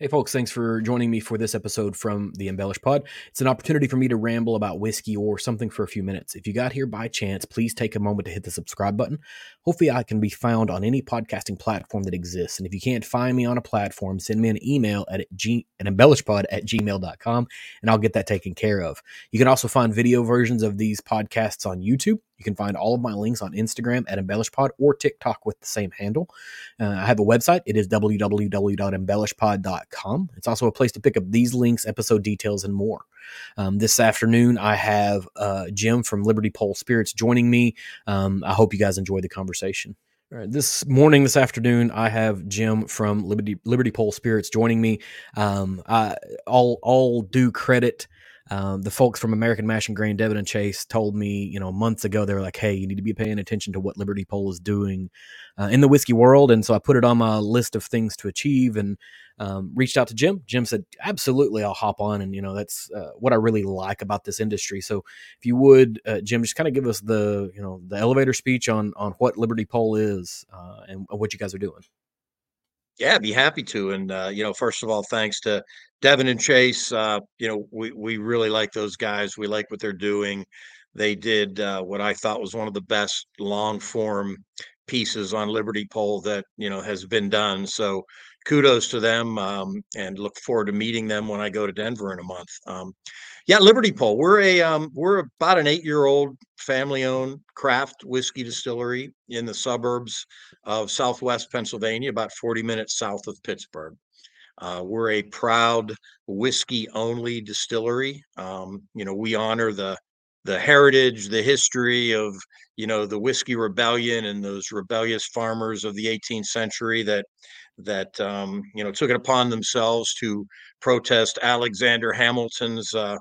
Hey, folks, thanks for joining me for this episode from the Embellish Pod. It's an opportunity for me to ramble about whiskey or something for a few minutes. If you got here by chance, please take a moment to hit the subscribe button. Hopefully, I can be found on any podcasting platform that exists. And if you can't find me on a platform, send me an email at, g- at embellishpod at gmail.com and I'll get that taken care of. You can also find video versions of these podcasts on YouTube. You can find all of my links on Instagram at embellishpod or TikTok with the same handle. Uh, I have a website. It is www.embellishpod.com. It's also a place to pick up these links, episode details, and more. Um, this afternoon, I have uh, Jim from Liberty Pole Spirits joining me. Um, I hope you guys enjoy the conversation. All right, this morning, this afternoon, I have Jim from Liberty Liberty Pole Spirits joining me. Um, I, all all due credit um, the folks from American Mash and Grain, Devin and Chase, told me, you know, months ago, they were like, hey, you need to be paying attention to what Liberty Pole is doing uh, in the whiskey world. And so I put it on my list of things to achieve and um, reached out to Jim. Jim said, absolutely, I'll hop on. And, you know, that's uh, what I really like about this industry. So if you would, uh, Jim, just kind of give us the, you know, the elevator speech on, on what Liberty Pole is uh, and what you guys are doing. Yeah, I'd be happy to. And uh, you know, first of all, thanks to Devin and Chase. Uh, you know, we we really like those guys. We like what they're doing. They did uh, what I thought was one of the best long form pieces on Liberty Pole that you know has been done. So kudos to them, um, and look forward to meeting them when I go to Denver in a month. Um, yeah, Liberty Pole. We're a um, we're about an eight year old family owned craft whiskey distillery in the suburbs of Southwest Pennsylvania, about forty minutes south of Pittsburgh. Uh, we're a proud whiskey only distillery. Um, you know, we honor the the heritage, the history of you know the whiskey rebellion and those rebellious farmers of the 18th century that that um, you know took it upon themselves to protest Alexander Hamilton's uh,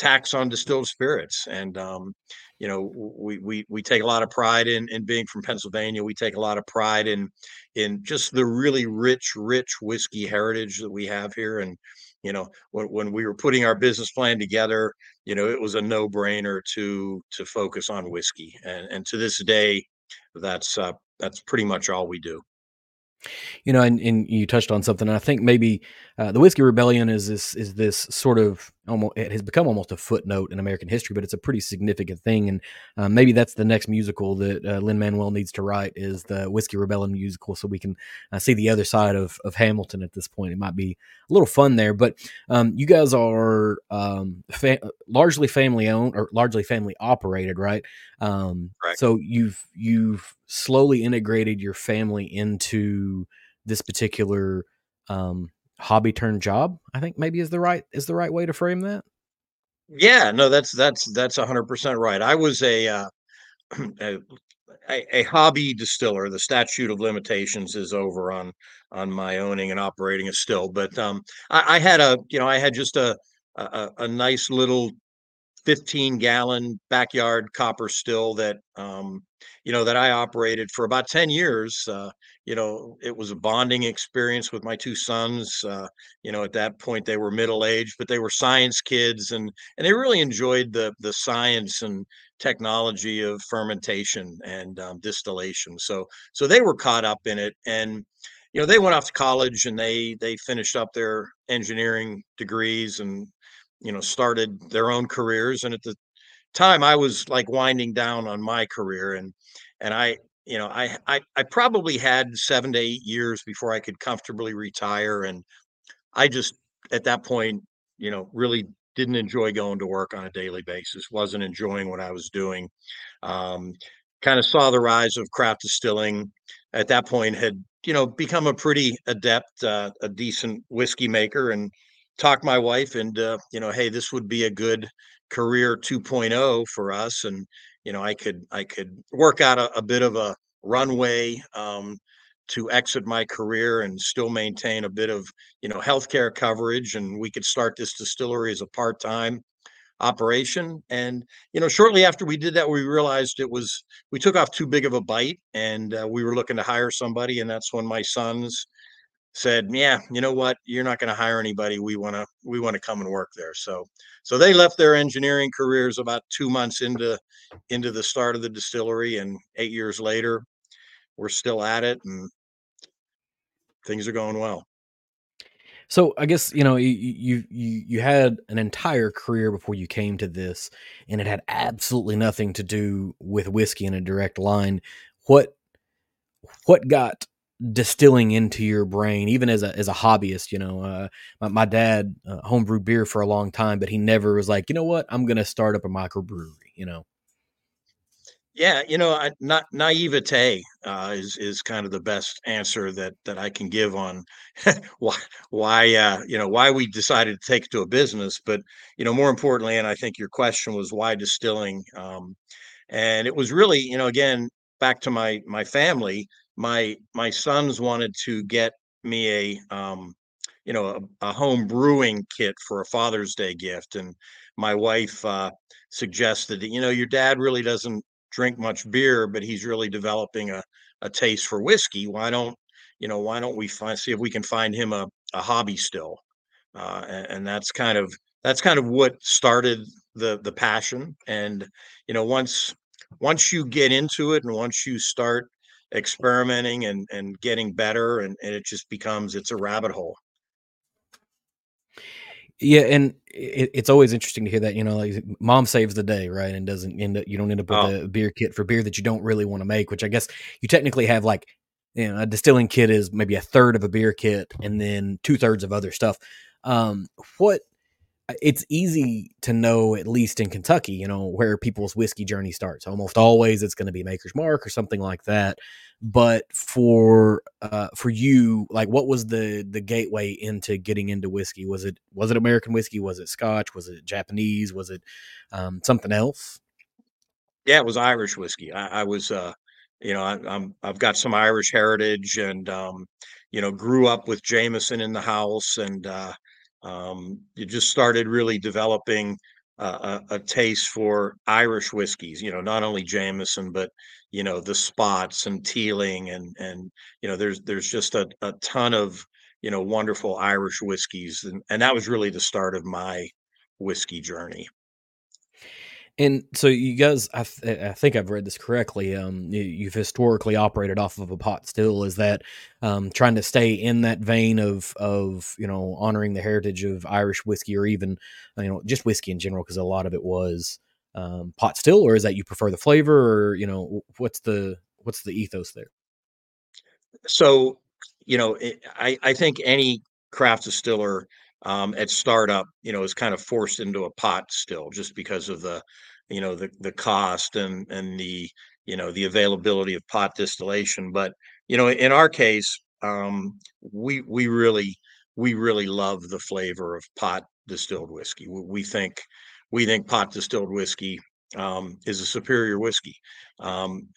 tax on distilled spirits. And um, you know, we we we take a lot of pride in in being from Pennsylvania. We take a lot of pride in in just the really rich, rich whiskey heritage that we have here. And you know, when when we were putting our business plan together, you know, it was a no brainer to to focus on whiskey. And and to this day, that's uh, that's pretty much all we do. You know, and, and you touched on something. I think maybe uh, the whiskey rebellion is this is this sort of almost it has become almost a footnote in American history, but it's a pretty significant thing. And uh, maybe that's the next musical that uh, Lin Manuel needs to write is the whiskey rebellion musical, so we can uh, see the other side of of Hamilton at this point. It might be a little fun there, but um, you guys are um, fa- largely family owned or largely family operated, right? Um, right. So you've you've slowly integrated your family into this particular um, hobby turned job i think maybe is the right is the right way to frame that? Yeah no that's that's that's 100% right. I was a uh, a, a, hobby distiller. The statute of limitations is over on on my owning and operating a still but um I, I had a you know i had just a, a a nice little 15 gallon backyard copper still that um you know that i operated for about 10 years uh you know, it was a bonding experience with my two sons. Uh, you know, at that point they were middle aged, but they were science kids, and and they really enjoyed the the science and technology of fermentation and um, distillation. So so they were caught up in it, and you know they went off to college and they they finished up their engineering degrees and you know started their own careers. And at the time, I was like winding down on my career, and and I you know, I, I I probably had seven to eight years before I could comfortably retire, and I just at that point, you know, really didn't enjoy going to work on a daily basis. wasn't enjoying what I was doing. Um, kind of saw the rise of craft distilling. At that point, had you know become a pretty adept, uh, a decent whiskey maker, and talked my wife and uh, you know, hey, this would be a good career 2.0 for us, and you know, I could I could work out a, a bit of a runway um, to exit my career and still maintain a bit of you know healthcare coverage, and we could start this distillery as a part time operation. And you know, shortly after we did that, we realized it was we took off too big of a bite, and uh, we were looking to hire somebody, and that's when my sons said, "Yeah, you know what? You're not going to hire anybody. We want to we want to come and work there." So so they left their engineering careers about 2 months into into the start of the distillery and 8 years later we're still at it and things are going well. So I guess you know you, you you you had an entire career before you came to this, and it had absolutely nothing to do with whiskey in a direct line. What what got distilling into your brain, even as a as a hobbyist? You know, uh, my, my dad uh, homebrewed beer for a long time, but he never was like, you know what, I'm going to start up a microbrewery. You know. Yeah, you know, I, not naivete uh, is is kind of the best answer that that I can give on why why uh, you know why we decided to take it to a business. But you know, more importantly, and I think your question was why distilling, um, and it was really you know again back to my my family. My my sons wanted to get me a um, you know a, a home brewing kit for a Father's Day gift, and my wife uh, suggested that you know your dad really doesn't drink much beer, but he's really developing a, a taste for whiskey. Why don't you know? Why don't we find see if we can find him a, a hobby still? Uh, and, and that's kind of that's kind of what started the the passion. And you know, once once you get into it, and once you start experimenting and and getting better, and, and it just becomes it's a rabbit hole. Yeah, and it, it's always interesting to hear that. You know, like mom saves the day, right? And doesn't end up you don't end up with Oh, a beer kit for beer that you don't really want to make. Which I guess you technically have like you know a distilling kit is maybe a third of a beer kit, and then two thirds of other stuff. Um, what it's easy to know, at least in Kentucky, you know, where people's whiskey journey starts. Almost always it's going to be Maker's Mark or something like that. But for uh, for you, like, what was the the gateway into getting into whiskey? Was it was it American whiskey? Was it Scotch? Was it Japanese? Was it um, something else? yeah, it was Irish whiskey. I, I was, uh, you know, I, I'm I've got some Irish heritage, and um, you know, grew up with Jameson in the house, and uh, um, you just started really developing uh, a, a taste for Irish whiskeys. You know, not only Jameson, but you know, the Spots and Teeling, and and you know, there's there's just a, a ton of you know wonderful Irish whiskeys, and and that was really the start of my whiskey journey. And so you guys, I, th- I think I've read this correctly. Um, you, you've historically operated off of a pot still. Is that um, trying to stay in that vein of of you know honoring the heritage of Irish whiskey or even you know just whiskey in general because a lot of it was um, pot still, or is that you prefer the flavor, or you know what's the what's the ethos there? So, you know, it, I I think any craft distiller um, at startup, you know, is kind of forced into a pot still just because of the, you know, the the cost and and the you know the availability of pot distillation. But you know, in our case, um, we we really we really love the flavor of pot distilled whiskey. We, we think we think pot distilled whiskey um, is a superior whiskey. Um,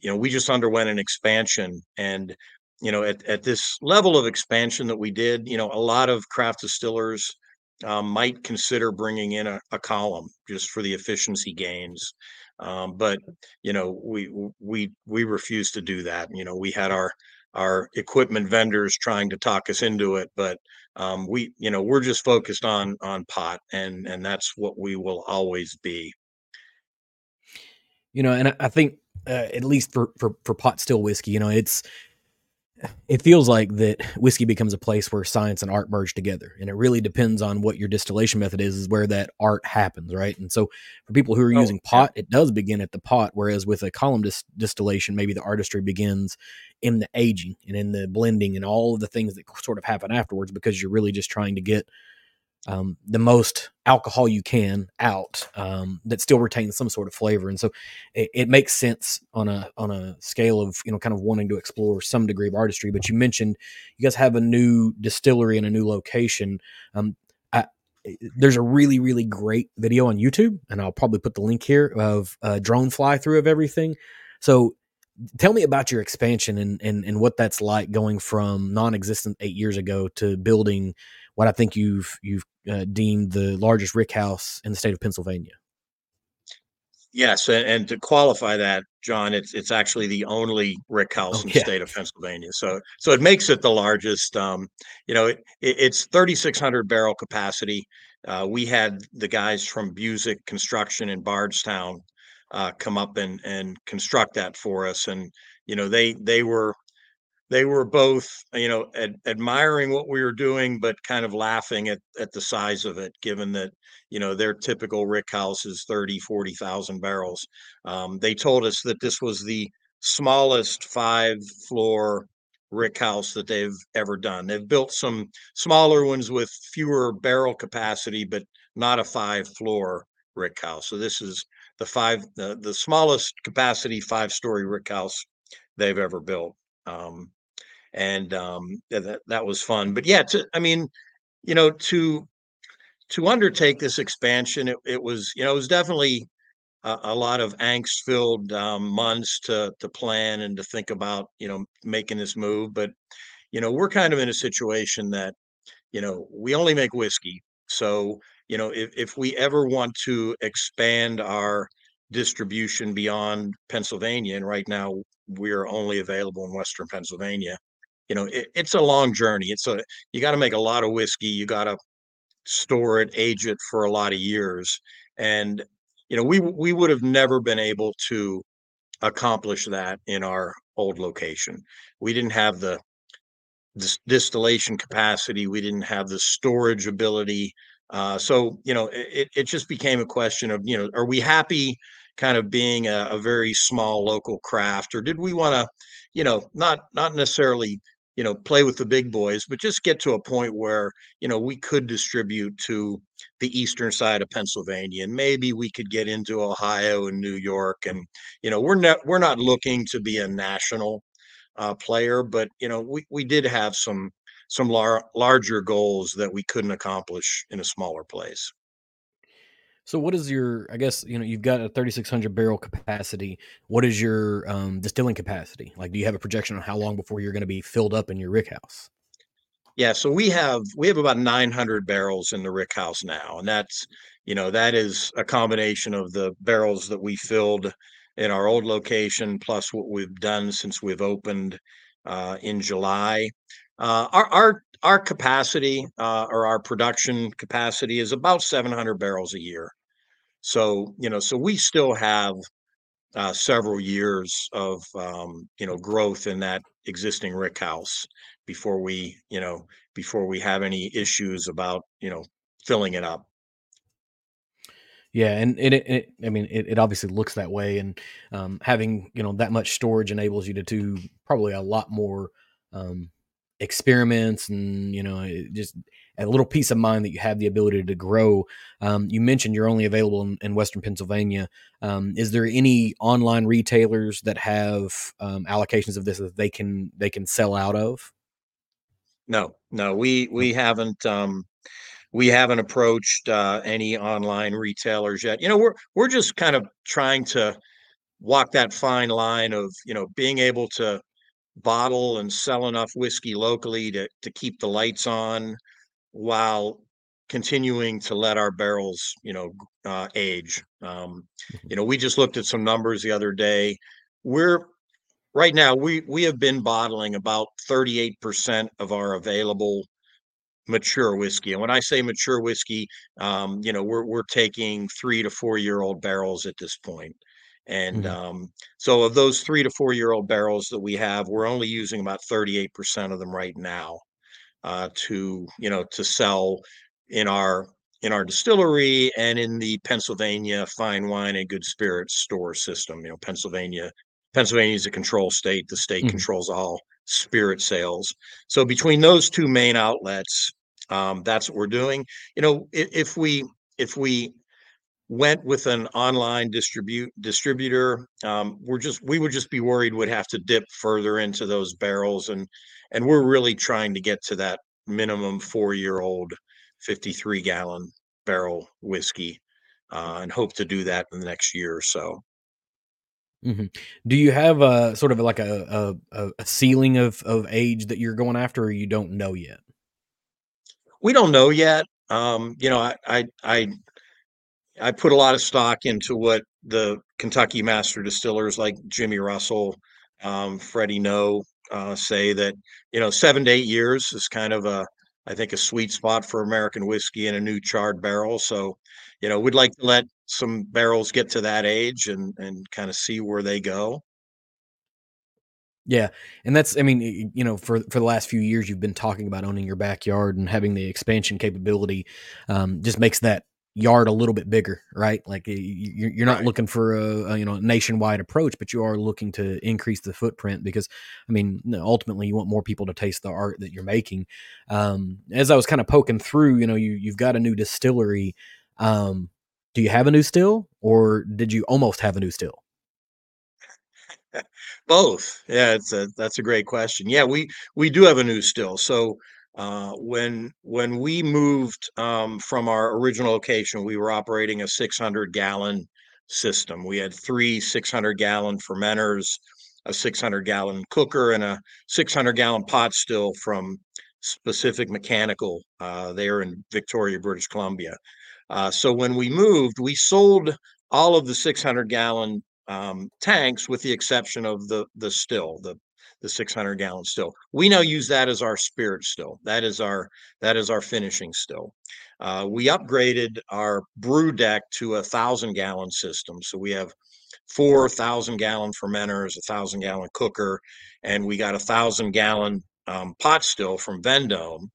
you know, we just underwent an expansion and you know, at, at this level of expansion that we did, you know, a lot of craft distillers um, might consider bringing in a, a column just for the efficiency gains. Um, but you know, we we we refuse to do that. You know, we had our our equipment vendors trying to talk us into it, but um, we, you know, we're just focused on on pot, and and that's what we will always be. You know, and I, think uh, at least for for for pot still whiskey, you know, it's it feels like that whiskey becomes a place where science and art merge together and it really depends on what your distillation method is is where that art happens right and so for people who are Oh, using yeah. pot it does begin at the pot whereas with a column dis- distillation maybe the artistry begins in the aging and in the blending and all of the things that sort of happen afterwards because you're really just trying to get um, the most alcohol you can out um, that still retains some sort of flavor. And so it, it makes sense on a on a scale of you know kind of wanting to explore some degree of artistry. But you mentioned you guys have a new distillery and a new location. Um, I, there's a really really great video on YouTube, and I'll probably put the link here of a drone fly through of everything. So tell me about your expansion and, and and what that's like going from non-existent eight years ago to building what I think you've you've uh, deemed the largest rick house in the state of Pennsylvania. Yes, and, to qualify that, John, it's it's actually the only rick Oh house in the yeah, state of Pennsylvania. So so it makes it the largest. Um, you know, it, it, it's 3,600 barrel capacity. Uh, we had the guys from Buzick Construction in Bardstown uh, come up and and construct that for us, and you know they they were they were both, you know, ad- admiring what we were doing, but kind of laughing at at the size of it, given that, you know, their typical rick house is 30, 40,000 barrels. Um, they told us that this was the smallest five floor rick house that they've ever done. They've built some smaller ones with fewer barrel capacity, but not a five floor rick house. So this is the five, the, the smallest capacity five story rick house they've ever built. Um, and um, that that was fun. But yeah, to, I mean, you know, to to undertake this expansion, it, it was you know it was definitely a, a lot of angst filled um, months to to plan and to think about you know making this move. But you know, we're kind of in a situation that you know we only make whiskey, so you know if if we ever want to expand our distribution beyond Pennsylvania, and right now we're only available in Western Pennsylvania you know, it, it's a long journey. It's a you got to make a lot of whiskey. You got to store it, age it for a lot of years, and you know, we we would have never been able to accomplish that in our old location. We didn't have the dis- distillation capacity. We didn't have the storage ability. Uh, so you know, it it just became a question of you know, are we happy kind of being a, a very small local craft, or did we want to, you know, not not necessarily you know play with the big boys but just get to a point where you know we could distribute to the eastern side of pennsylvania and maybe we could get into ohio and new york and you know we're not we're not looking to be a national uh, player but you know we, we did have some some lar- larger goals that we couldn't accomplish in a smaller place So what is your I guess, you know, you've got a 3600 barrel capacity. What is your um, distilling capacity? Like do you have a projection on how long before you're going to be filled up in your rick house? Yeah, so we have we have about 900 barrels in the rick house now, and that's you know that is a combination of the barrels that we filled in our old location plus what we've done since we've opened uh, in July. Uh, our our our capacity uh, or our production capacity is about 700 barrels a year. So you know, so we still have uh, several years of um, you know growth in that existing rick house before we you know before we have any issues about you know filling it up Yeah, and it, it, it I mean, it, it obviously looks that way, and um, having you know that much storage enables you to do probably a lot more um, experiments, and you know, just a little peace of mind that you have the ability to grow. Um, you mentioned you're only available in, in Western Pennsylvania. Um, is there any online retailers that have um, allocations of this that they can they can sell out of? no no we we haven't um we haven't approached uh any online retailers yet you know we're we're just kind of trying to walk that fine line of you know being able to bottle and sell enough whiskey locally to to keep the lights on while continuing to let our barrels, you know, uh, age. Um, Mhm. you know, we just looked at some numbers the other day. We're right now we we have been bottling about 38% of our available mature whiskey. And when I say mature whiskey, um, you know, we're we're taking three to four year old barrels at this point. And Mhm. um, so of those three to four year old barrels that we have, we're only using about 38% of them right now uh, to you know to sell in our in our distillery and in the Pennsylvania fine wine and good spirits store system. You know, Pennsylvania Pennsylvania is a control state. The state Mhm. controls all spirit sales. So between those two main outlets, um, that's what we're doing. You know, if, if we if we went with an online distribute distributor, um, we're just we would just be worried we'd have to dip further into those barrels and and we're really trying to get to that minimum four year old 53 gallon barrel whiskey uh, and hope to do that in the next year or so. Mhm. Do you have a sort of like a a a a ceiling of of age that you're going after, or you don't know yet? We don't know yet. Um, you know, I, I I I put a lot of stock into what the Kentucky master distillers like Jimmy Russell, um, Freddie Noe uh, say that you know seven to eight years is kind of a I think a sweet spot for American whiskey in a new charred barrel. So, you know, we'd like to let some barrels get to that age and and kind of see where they go. Yeah, and that's I mean, you know, for for the last few years, you've been talking about owning your backyard and having the expansion capability. Um, just makes that yard a little bit bigger, right? Like you're, not Right. looking for a, a you know nationwide approach, but you are looking to increase the footprint because, I mean, ultimately you want more people to taste the art that you're making. Um, as I was kind of poking through, you know, you you've got a new distillery. Um, do you have a new still, or did you almost have a new still? Both. Yeah, it's a that's a great question. Yeah, we we do have a new still. So uh, when when we moved um, from our original location, we were operating a 600 gallon system. We had three 600 gallon fermenters, a 600 gallon cooker, and a 600 gallon pot still from Specific Mechanical. Uh, there in Victoria, British Columbia. Uh, so when we moved, we sold all of the 600 gallon um, tanks, with the exception of the the still, the the 600 gallon still. We now use that as our spirit still. That is our that is our finishing still. Uh, we upgraded our brew deck to a thousand gallon system, so we have four thousand gallon fermenters, a thousand gallon cooker, and we got a thousand gallon um, pot still from Vendome.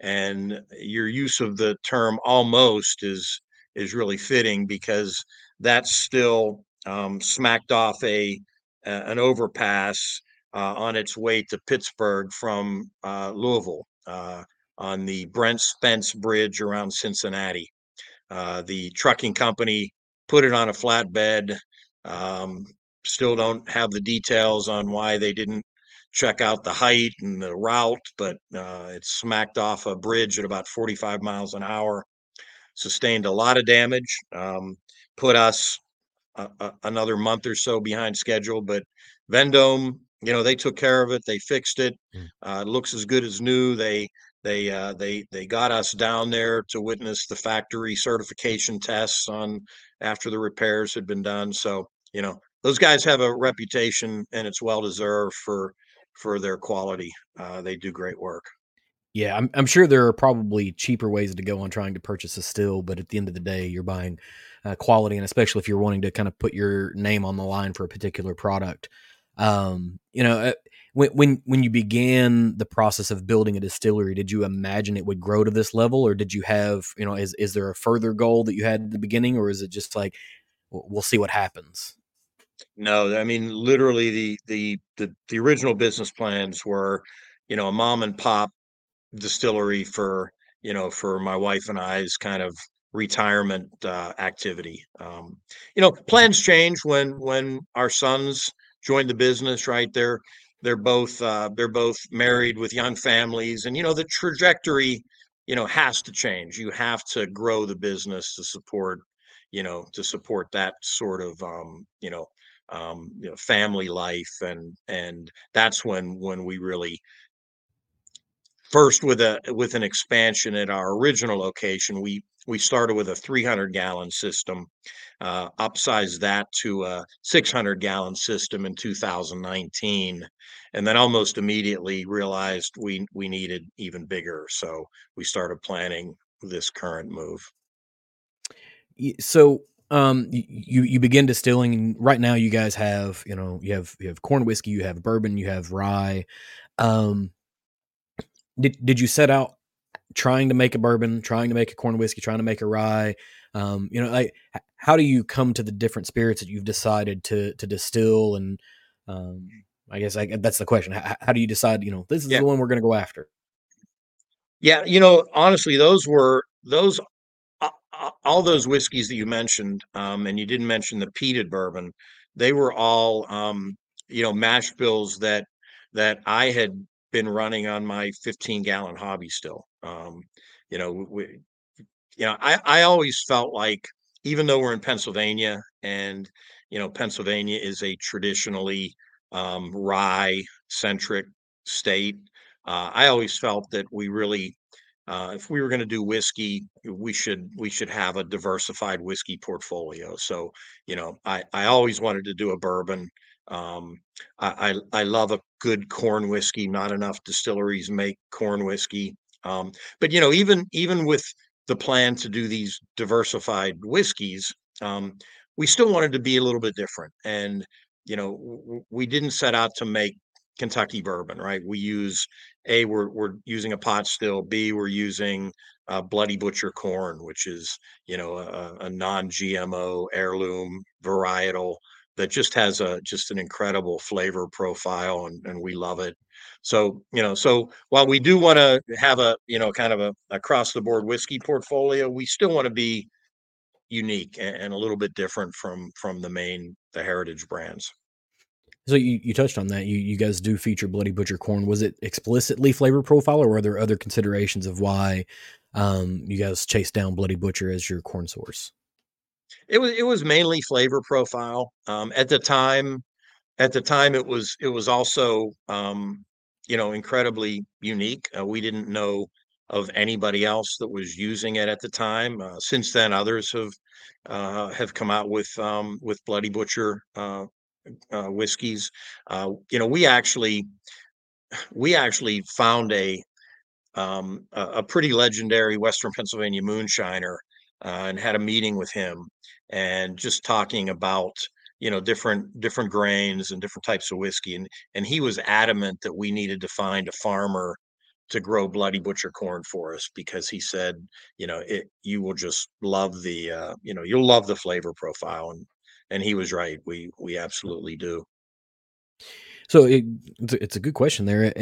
And your use of the term almost is is really fitting because that's still um, smacked off a, a an overpass uh, on its way to Pittsburgh from uh, Louisville uh, on the Brent Spence Bridge around Cincinnati. Uh, the trucking company put it on a flatbed. Um, still don't have the details on why they didn't check out the height and the route, but uh, it smacked off a bridge at about 45 miles an hour. Sustained a lot of damage. Um, put us a, another month or so behind schedule, but Vendome, you know, they took care of it. They fixed it. Mm. Uh, it looks as good as new. They they uh, they they got us down there to witness the factory certification tests on after the repairs had been done. So you know, those guys have a reputation, and it's well deserved for for their quality. Uh, they do great work. Yeah, I'm I'm sure there are probably cheaper ways to go on trying to purchase a still, but at the end of the day, you're buying uh, quality, and especially if you're wanting to kind of put your name on the line for a particular product. Um, you know, uh, when when when you began the process of building a distillery, did you imagine it would grow to this level, or did you have you know is is there a further goal that you had at the beginning, or is it just like we'll see what happens? No, I mean literally the the the the original business plans were, you know, a mom and pop distillery for, you know, for my wife and I's kind of retirement uh, activity. Um, you know, plans change when when our sons join the business, right? They're they're both uh, they're both married with young families, and you know the trajectory, you know, has to change. You have to grow the business to support, you know, to support that sort of um, you know um, you know family life, and and that's when when we really first with a with an expansion at our original location we we started with a 300 gallon system uh, upsized that to a 600 gallon system in 2019 and then almost immediately realized we we needed even bigger so we started planning this current move So, um, you you begin distilling, right now you guys have you know you have you have corn whiskey, you have bourbon, you have rye. Um, did did you set out trying to make a bourbon, trying to make a corn whiskey, trying to make a rye? Um, you know, like how do you come to the different spirits that you've decided to to distill? And um, I guess I, that's the question. How, how do you decide? You know, this is yeah the one we're going to go after. yeah you know honestly those were those a- all those whiskeys that you mentioned, um, and you didn't mention the peated bourbon, they were all um, you know mash bills that that I had been running on my 15 gallon hobby still. Um, you know, we, you know, I I always felt like even though we're in Pennsylvania and you know Pennsylvania is a traditionally um, rye centric state, uh, I always felt that we really uh, if we were going to do whiskey, we should we should have a diversified whiskey portfolio. So, you know, I I always wanted to do a bourbon. Um, I, I I love a good corn whiskey. Not enough distilleries make corn whiskey. Um, but you know, even even with the plan to do these diversified whiskeys, um, we still wanted to be a little bit different. And you know, w- we didn't set out to make Kentucky bourbon, right? We use a we're we're using a pot still. B we're using uh, Bloody Butcher corn, which is you know a, a non-GMO heirloom varietal that just has a just an incredible flavor profile, and, and we love it. So you know, so while we do want to have a you know kind of a across the board whiskey portfolio, we still want to be unique and, and a little bit different from from the main the heritage brands. So you, you touched on that. You you guys do feature Bloody Butcher corn. Was it explicitly flavor profile, or are there other considerations of why um, you guys chase down Bloody Butcher as your corn source? It was it was mainly flavor profile. Um, at the time, at the time it was it was also um, you know incredibly unique. Uh, we didn't know of anybody else that was using it at the time. Uh, since then, others have uh, have come out with um, with Bloody Butcher uh, uh, whiskeys. Uh, you know, we actually we actually found a um, a, a pretty legendary Western Pennsylvania moonshiner uh, and had a meeting with him and just talking about you know different different grains and different types of whiskey and and he was adamant that we needed to find a farmer to grow bloody butcher corn for us because he said you know it you will just love the uh you know you'll love the flavor profile and and he was right. We we absolutely do. So it, it's a good question there.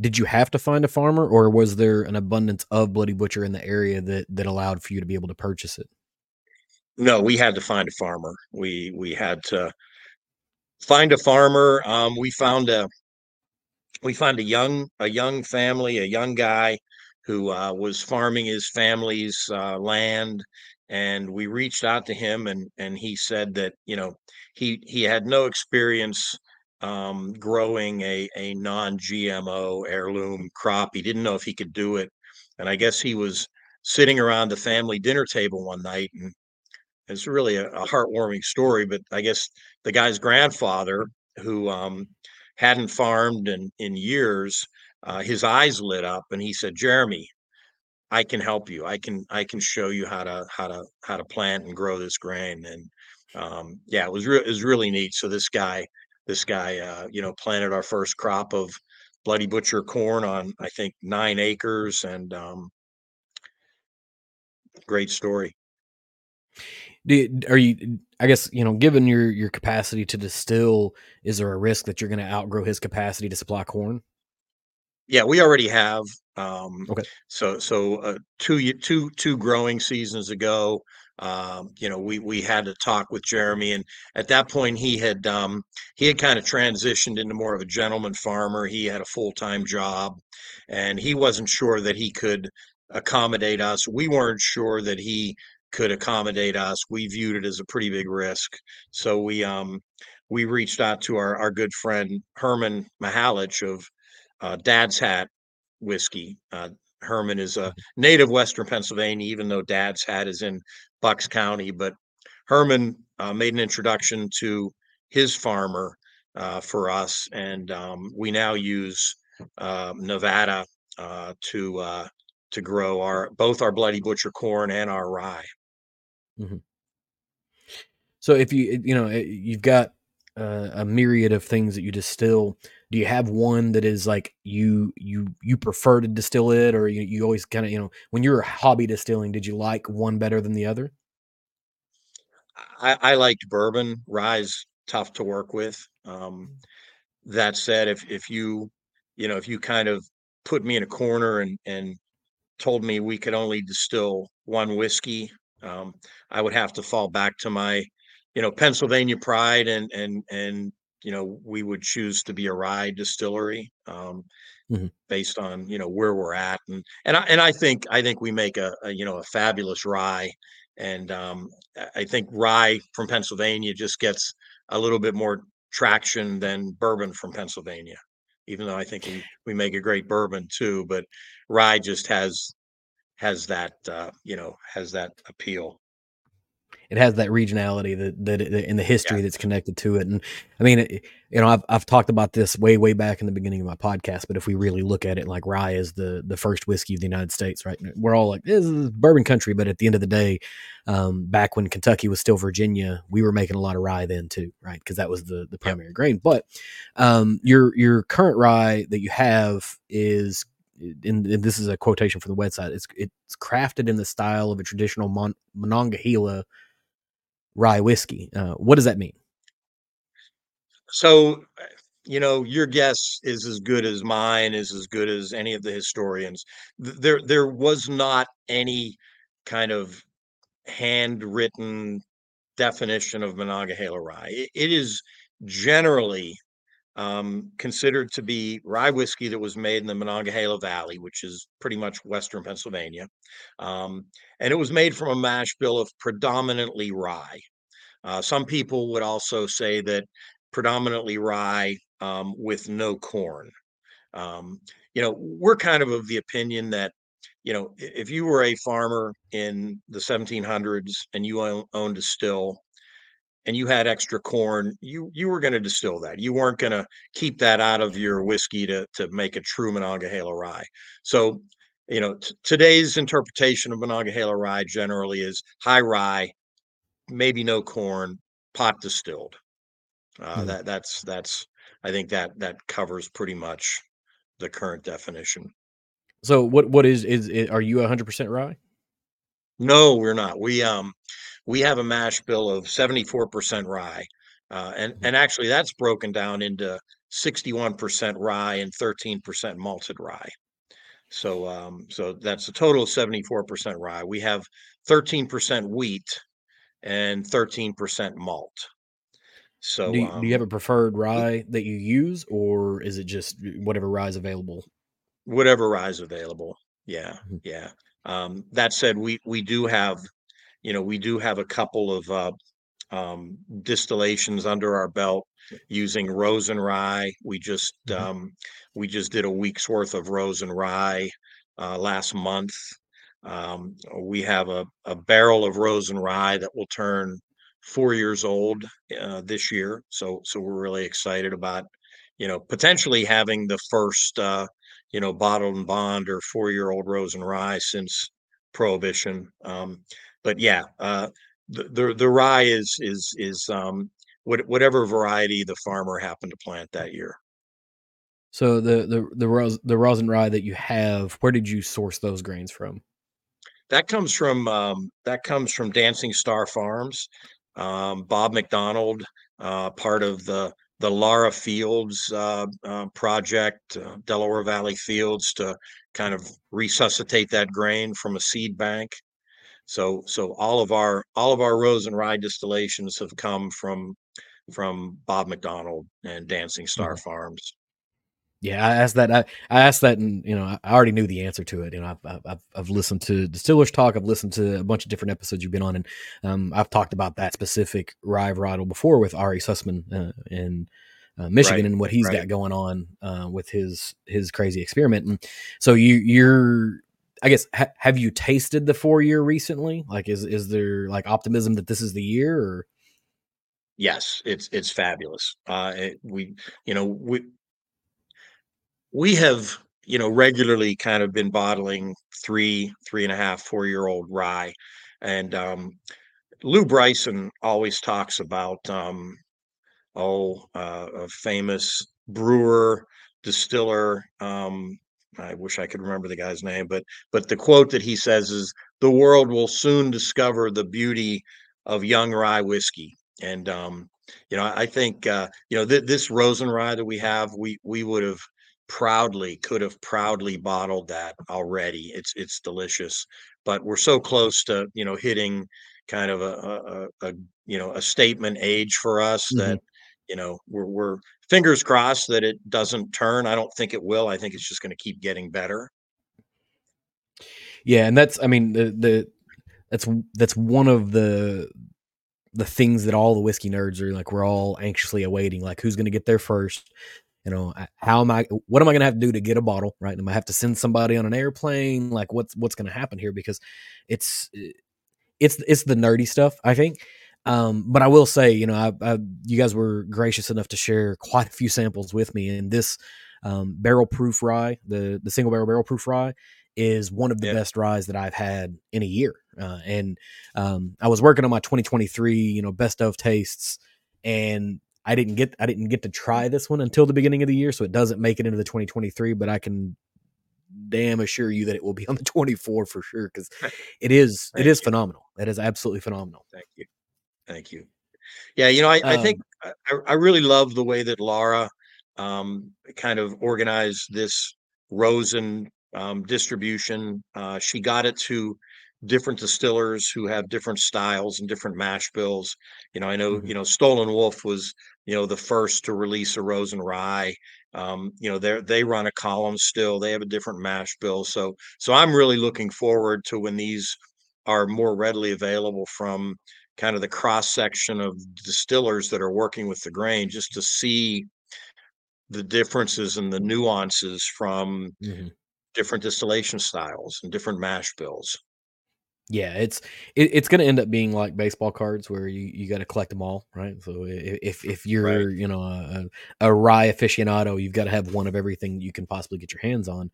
Did you have to find a farmer, or was there an abundance of Bloody Butcher in the area that that allowed for you to be able to purchase it? No, we had to find a farmer. We we had to find a farmer. Um, we found a we found a young a young family, a young guy who uh, was farming his family's uh, land and we reached out to him and and he said that you know he he had no experience um, growing a a non-GMO heirloom crop. He didn't know if he could do it, and I guess he was sitting around the family dinner table one night, and it's really a, a heartwarming story. But I guess the guy's grandfather, who um, hadn't farmed in in years, uh, his eyes lit up, and he said, "Jeremy, I can help you. I can I can show you how to how to how to plant and grow this grain. And um, yeah, it was re- it was really neat. So this guy this guy uh, you know planted our first crop of bloody butcher corn on I think nine acres and um, great story. are you? I guess you know, given your your capacity to distill, is there a risk that you're going to outgrow his capacity to supply corn? Yeah, we already have. Um, Okay. so so uh, two two two growing seasons ago, um, you know, we we had to talk with Jeremy, and at that point he had um, he had kind of transitioned into more of a gentleman farmer. He had a full time job, and he wasn't sure that he could accommodate us. We weren't sure that he could accommodate us. We viewed it as a pretty big risk, so we um we reached out to our our good friend Herman Mihalich of uh, Dad's Hat whiskey. Uh, Herman is a native Western Pennsylvania, even though Dad's Hat is in Bucks County. But Herman uh, made an introduction to his farmer uh, for us, and um, we now use uh, Nevada to uh, to grow our both our Bloody Butcher corn and our rye. Mm-hmm. So if you you know eh, you've got uh, a myriad of things that you distill do you have one that is like you you you prefer to distill it or you, you always kind of you know when you're hobby distilling did you like one better than the other I, I liked bourbon. Rye's tough to work with. Um, that said, if if you you know if you kind of put me in a corner and and told me we could only distill one whiskey, um, I would have to fall back to my you know Pennsylvania pride and and and you know, we would choose to be a rye distillery um, mm-hmm. based on you know where we're at, and and I and I think I think we make a, a you know a fabulous rye, and um, I think rye from Pennsylvania just gets a little bit more traction than bourbon from Pennsylvania, even though I think we we make a great bourbon too, but rye just has has that uh, you know has that appeal. It has that regionality that that in the history yeah. that's connected to it. And I mean, it, you know, I've I've talked about this way way back in the beginning of my podcast. But if we really look at it, like rye is the the first whiskey of the United States, right? We're all like this is bourbon country, but at the end of the day, um, back when Kentucky was still Virginia, we were making a lot of rye then too, right? Because that was the the primary yeah. grain. But um, your your current rye that you have is and, this is a quotation from the website. It's it's crafted in the style of a traditional Mon- Monongahela rye whiskey. Uh, what does that mean? So, you know, your guess is as good as mine, is as good as any of the historians. There, there was not any kind of handwritten definition of Monongahela rye. it is generally um, considered to be rye whiskey that was made in the Monongahela Valley, which is pretty much western Pennsylvania. Um, and it was made from a mash bill of predominantly rye. Uh, some people would also say that predominantly rye um, with no corn. Um, you know, we're kind of of the opinion that, you know, if you were a farmer in the 1700s and you owned a still, and you had extra corn, you you were going to distill that. You weren't going to keep that out of your whiskey to to make a true Monongahela rye. So, you know, t- today's interpretation of Monongahela rye generally is high rye, maybe no corn, pot distilled. Uh, mm. That that's that's I think that that covers pretty much the current definition. So what what is is, is are you 100% rye? No, we're not. We um we have a mash bill of 74% rye. Uh, and, mm-hmm. and actually, that's broken down into 61% rye and 13% malted rye. So, um, so that's a total of 74% rye. We have 13% wheat and 13% malt. So, do you, um, do you, have a preferred rye that you use, or is it just whatever rye is available? Whatever rye is available. Yeah, mm-hmm. yeah. Um, that said, we we do have you know, we do have a couple of uh, um, distillations under our belt using Rosen rye. We just mm-hmm. um, we just did a week's worth of Rosen rye uh, last month. Um, we have a, a barrel of Rosen rye that will turn four years old uh, this year. So so we're really excited about you know potentially having the first uh, you know bottled and bond or four year old Rosen rye since prohibition. Um, but yeah, uh, the, the the rye is is is um, what, whatever variety the farmer happened to plant that year. So the the the ros, the Rosen rye that you have, where did you source those grains from? That comes from um, that comes from Dancing Star Farms. Um, Bob McDonald, uh, part of the the Lara Fields uh, uh, project, uh, Delaware Valley Fields, to kind of resuscitate that grain from a seed bank. So so all of our all of our Rosen rye distillations have come from from Bob McDonald and Dancing Star mm-hmm. Farms. Yeah, I asked that. I, I asked that, and you know, I already knew the answer to it. You know, I've, I've, I've listened to Distillers Talk. I've listened to a bunch of different episodes you've been on, and um, I've talked about that specific rye varietal before with Ari Sussman uh, in uh, Michigan right, and what he's right. got going on uh, with his his crazy experiment. And so you you're I guess ha- have you tasted the four year recently? Like, is is there like optimism that this is the year? Or yes, it's it's fabulous. Uh, it, we you know we we have you know regularly kind of been bottling three three and a half four year old rye, and um, Lew Bryson always talks about um, oh uh, a famous brewer distiller um, I wish I could remember the guy's name, but but the quote that he says is the world will soon discover the beauty of young rye whiskey. And um, you know, I think uh, you know th- this Rosen rye that we have, we we would have proudly could have proudly bottled that already. It's it's delicious, but we're so close to you know hitting kind of a, a, a you know a statement age for us mm-hmm. that you know we're we're fingers crossed that it doesn't turn. I don't think it will. I think it's just going to keep getting better. Yeah, and that's I mean the the that's that's one of the the things that all the whiskey nerds are like we're all anxiously awaiting like who's going to get there first you know how am i what am i going to have to do to get a bottle right am i have to send somebody on an airplane like what's what's going to happen here because it's it's it's the nerdy stuff. I think. Um, but I will say, you know, I, I, you guys were gracious enough to share quite a few samples with me, and this um, barrel proof rye, the the single barrel barrel proof rye, is one of the best ryes that I've had in a year. Uh, and um, I was working on my 2023, you know, best of tastes, and I didn't get I didn't get to try this one until the beginning of the year, so it doesn't make it into the 2023. But I can damn assure you that it will be on the 24 for sure because it is Thank it is you. phenomenal. It is absolutely phenomenal. Thank you. Thank you. Yeah, you know, I, um, I think I, I, really love the way that Laura um, kind of organized this Rosen um, distribution. Uh, she got it to different distillers who have different styles and different mash bills. You know, I know, mm-hmm. you know, Stoll & Wolfe was, you know, the first to release a Rosen rye. Um, you know, they they run a column still. They have a different mash bill. So so I'm really looking forward to when these are more readily available from kind of the cross section of distillers that are working with the grain just to see the differences and the nuances from mm-hmm. different distillation styles and different mash bills. Yeah, it's it, it's going to end up being like baseball cards where you, you got to collect them all, right? So if if you're right. you know a, a rye aficionado, you've got to have one of everything you can possibly get your hands on.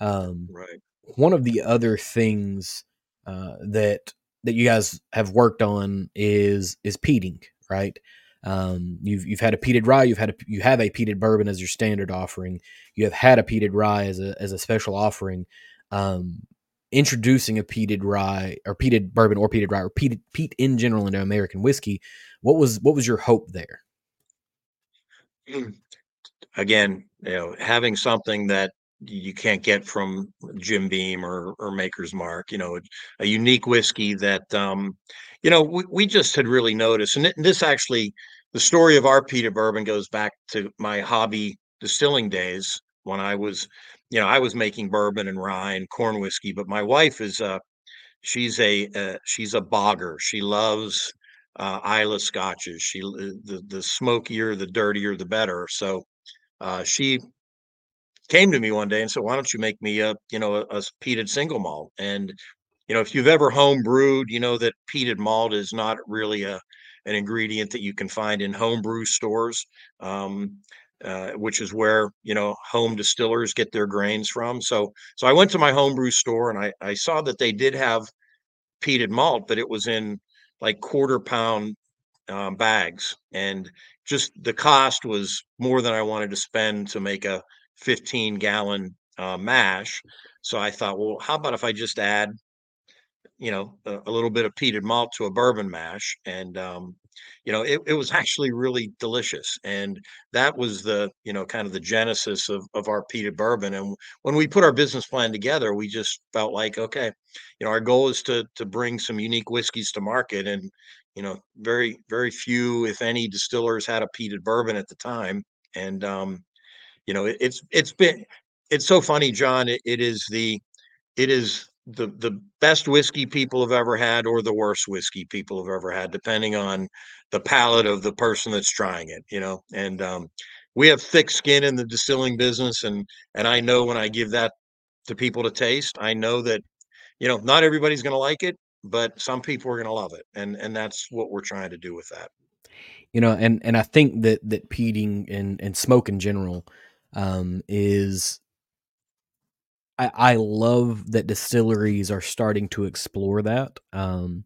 Um, right. One of the other things uh, that that you guys have worked on is is peating, right? Um, you've you've had a peated rye, you've had a you have a peated bourbon as your standard offering. You have had a peated rye as a as a special offering. Um, introducing a peated rye or peated bourbon or peated rye or peated peat in general into American whiskey. What was what was your hope there? Again, you know, having something that you can't get from Jim Beam or or Maker's Mark. You know, a unique whiskey that um, you know we, we just had really noticed, and, this actually the story of our peated bourbon goes back to my hobby distilling days when I was, you know, I was making bourbon and rye and corn whiskey, but my wife is uh she's a uh, she's a bogger. She loves uh Islay scotches. She the the smokier, the dirtier, the better. So uh, she came to me one day and said, "Why don't you make me a you know a, a peated single malt?" And you know, if you've ever home brewed, you know that peated malt is not really a an ingredient that you can find in homebrew stores, um, uh, which is where you know home distillers get their grains from. So, so I went to my homebrew store and I I saw that they did have peated malt, but it was in like quarter pound um, bags, and just the cost was more than I wanted to spend to make a 15 gallon uh, mash. So I thought, well, how about if I just add, you know, a, a little bit of peated malt to a bourbon mash? And, um, you know, it, it was actually really delicious. And that was the, you know, kind of the genesis of, of our peated bourbon. And when we put our business plan together, we just felt like, okay, you know, our goal is to, to bring some unique whiskeys to market. And, you know, very, very few, if any, distillers had a peated bourbon at the time. And, um, you know, it, it's it's been it's so funny, John. It, it is the it is the the best whiskey people have ever had or the worst whiskey people have ever had depending on the palate of the person that's trying it you know and um, we have thick skin in the distilling business and and i know when i give that to people to taste i know that you know not everybody's going to like it but some people are going to love it and and that's what we're trying to do with that you know and and i think that that peating and and smoke in general um, is I, I, love that distilleries are starting to explore that. Um,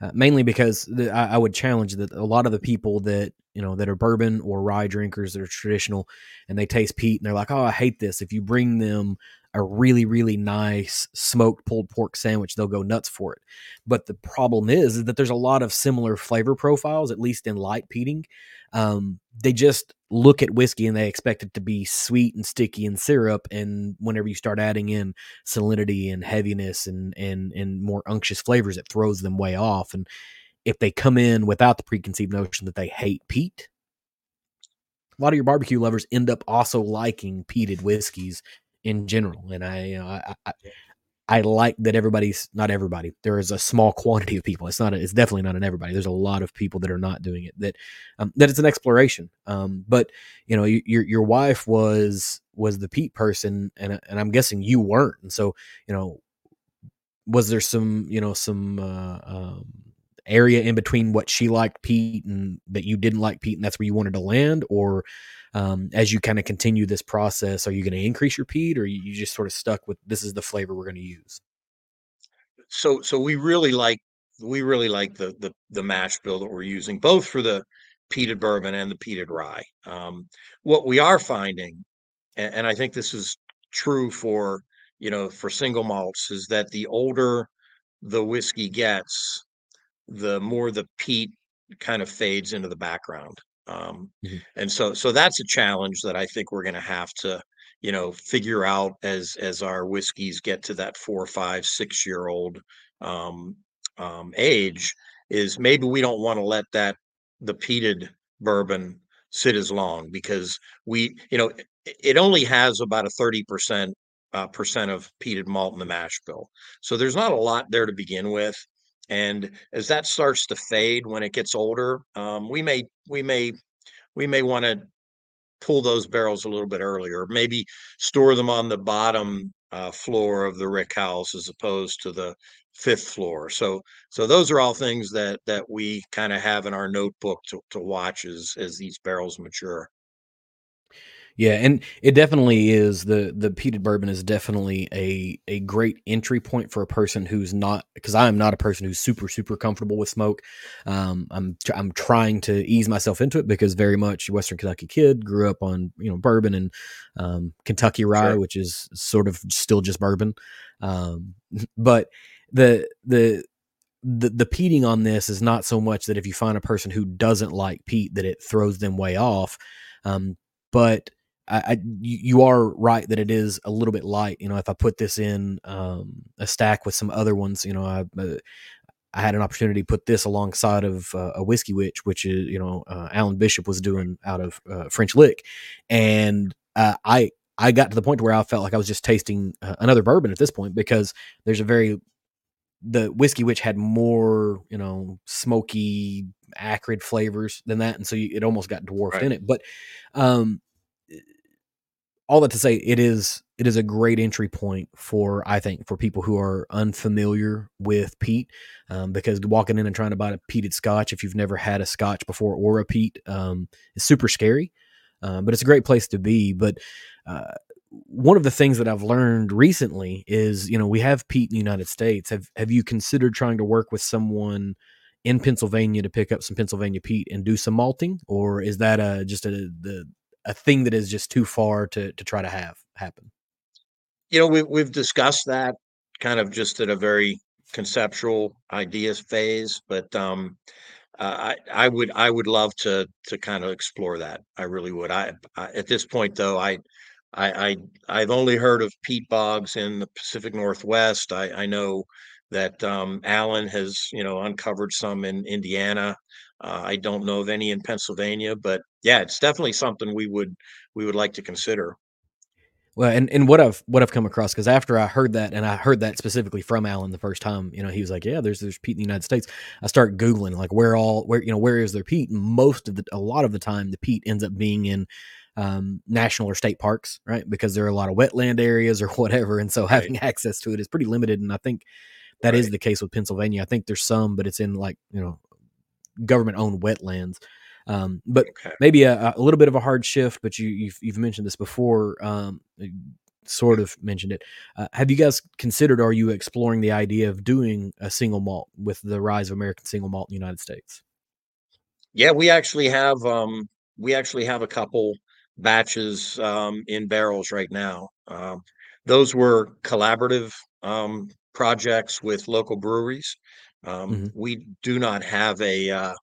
uh, mainly because the, I, I, would challenge that a lot of the people that you know that are bourbon or rye drinkers that are traditional and they taste peat and they're like, oh, I hate this. If you bring them a really really nice smoked pulled pork sandwich, they'll go nuts for it. But the problem is, is that there's a lot of similar flavor profiles, at least in light peating. Um, they just look at whiskey and they expect it to be sweet and sticky and syrup and whenever you start adding in salinity and heaviness and and and more unctuous flavors it throws them way off and if they come in without the preconceived notion that they hate peat a lot of your barbecue lovers end up also liking peated whiskeys in general and i you know, I, I, I like that everybody's not everybody. There is a small quantity of people. It's not. A, it's definitely not an everybody. There's a lot of people that are not doing it. That um, that it's an exploration. Um, but you know, your your wife was was the peat person, and and I'm guessing you weren't. And so you know, was there some you know some uh, um, area in between what she liked peat and that you didn't like peat and that's where you wanted to land or um, as you kind of continue this process are you going to increase your peat or you just sort of stuck with this is the flavor we're going to use so so we really like we really like the the the mash bill that we're using both for the peated bourbon and the peated rye. Um, what we are finding, and, and I think this is true for you know for single malts, is that the older the whiskey gets, the more the peat kind of fades into the background. Um, Mhm. and so so that's a challenge that I think we're going to have to you know figure out as as our whiskeys get to that four, five, six year old um, um, age is maybe we don't want to let that the peated bourbon sit as long because we you know it, only has about a 30 percent uh, percent of peated malt in the mash bill so there's not a lot there to begin with and as that starts to fade when it gets older um, we may we may we may want to pull those barrels a little bit earlier, maybe store them on the bottom uh, floor of the rick house as opposed to the fifth floor. So so those are all things that that we kind of have in our notebook to, to watch as as these barrels mature. Yeah, and it definitely is the the peated bourbon is definitely a a great entry point for a person who's not because I am not a person who's super super comfortable with smoke. Um, I'm tr- I'm trying to ease myself into it because very much Western Kentucky kid grew up on you know bourbon and um, Kentucky rye, Sure. which is sort of still just bourbon. Um, but the the the the peating on this is not so much that if you find a person who doesn't like peat that it throws them way off, um, but I, I you, you are right that it is a little bit light. You know, if I put this in um, a stack with some other ones, you know, I uh, I had an opportunity to put this alongside of uh, a whiskey witch, which is you know uh, Alan Bishop was doing out of uh, French Lick, and uh, I I got to the point where I felt like I was just tasting uh, another bourbon at this point because there's a very the whiskey witch had more you know smoky acrid flavors than that and so you, it almost got dwarfed Right. in it but um all that to say it is it is a great entry point for i think for people who are unfamiliar with peat um, because walking in and trying to buy a peated scotch if you've never had a scotch before or a peat um, is super scary um, but it's a great place to be but uh, one of the things that I've learned recently is, you know, we have peat in the United States. Have have you considered trying to work with someone in Pennsylvania to pick up some Pennsylvania peat and do some malting, or is that a just a the a thing that is just too far to to try to have happen? You know, we we've discussed that kind of just at a very conceptual ideas phase, but um uh, I I would I would love to to kind of explore that. I really would. I, I at this point though, I I, I I've only heard of peat bogs in the Pacific Northwest. I, I know that um, Alan has you know uncovered some in Indiana. Uh, I don't know of any in Pennsylvania, but yeah, it's definitely something we would we would like to consider. Well, and, and what I've what I've come across because after I heard that, and I heard that specifically from Alan the first time, you know, he was like, "Yeah, there's there's peat in the United States." I start googling like where all where you know where is there peat, and most of the a lot of the time the peat ends up being in um, national or state parks, right? Because there are a lot of wetland areas or whatever, and so Right, having access to it is pretty limited. And I think that is right. the case with Pennsylvania. I think there's some, but it's in like you know government owned wetlands. Um, but Okay. maybe a, a little bit of a hard shift. But you you've, you've mentioned this before. Um, sort of mentioned it. Uh, have you guys considered? Are you exploring the idea of doing a single malt with the rise of American single malt in the United States? Yeah, we actually have um we actually have a couple batches um in barrels right now. Um those were collaborative um projects with local breweries. Um hmm we do not have a uh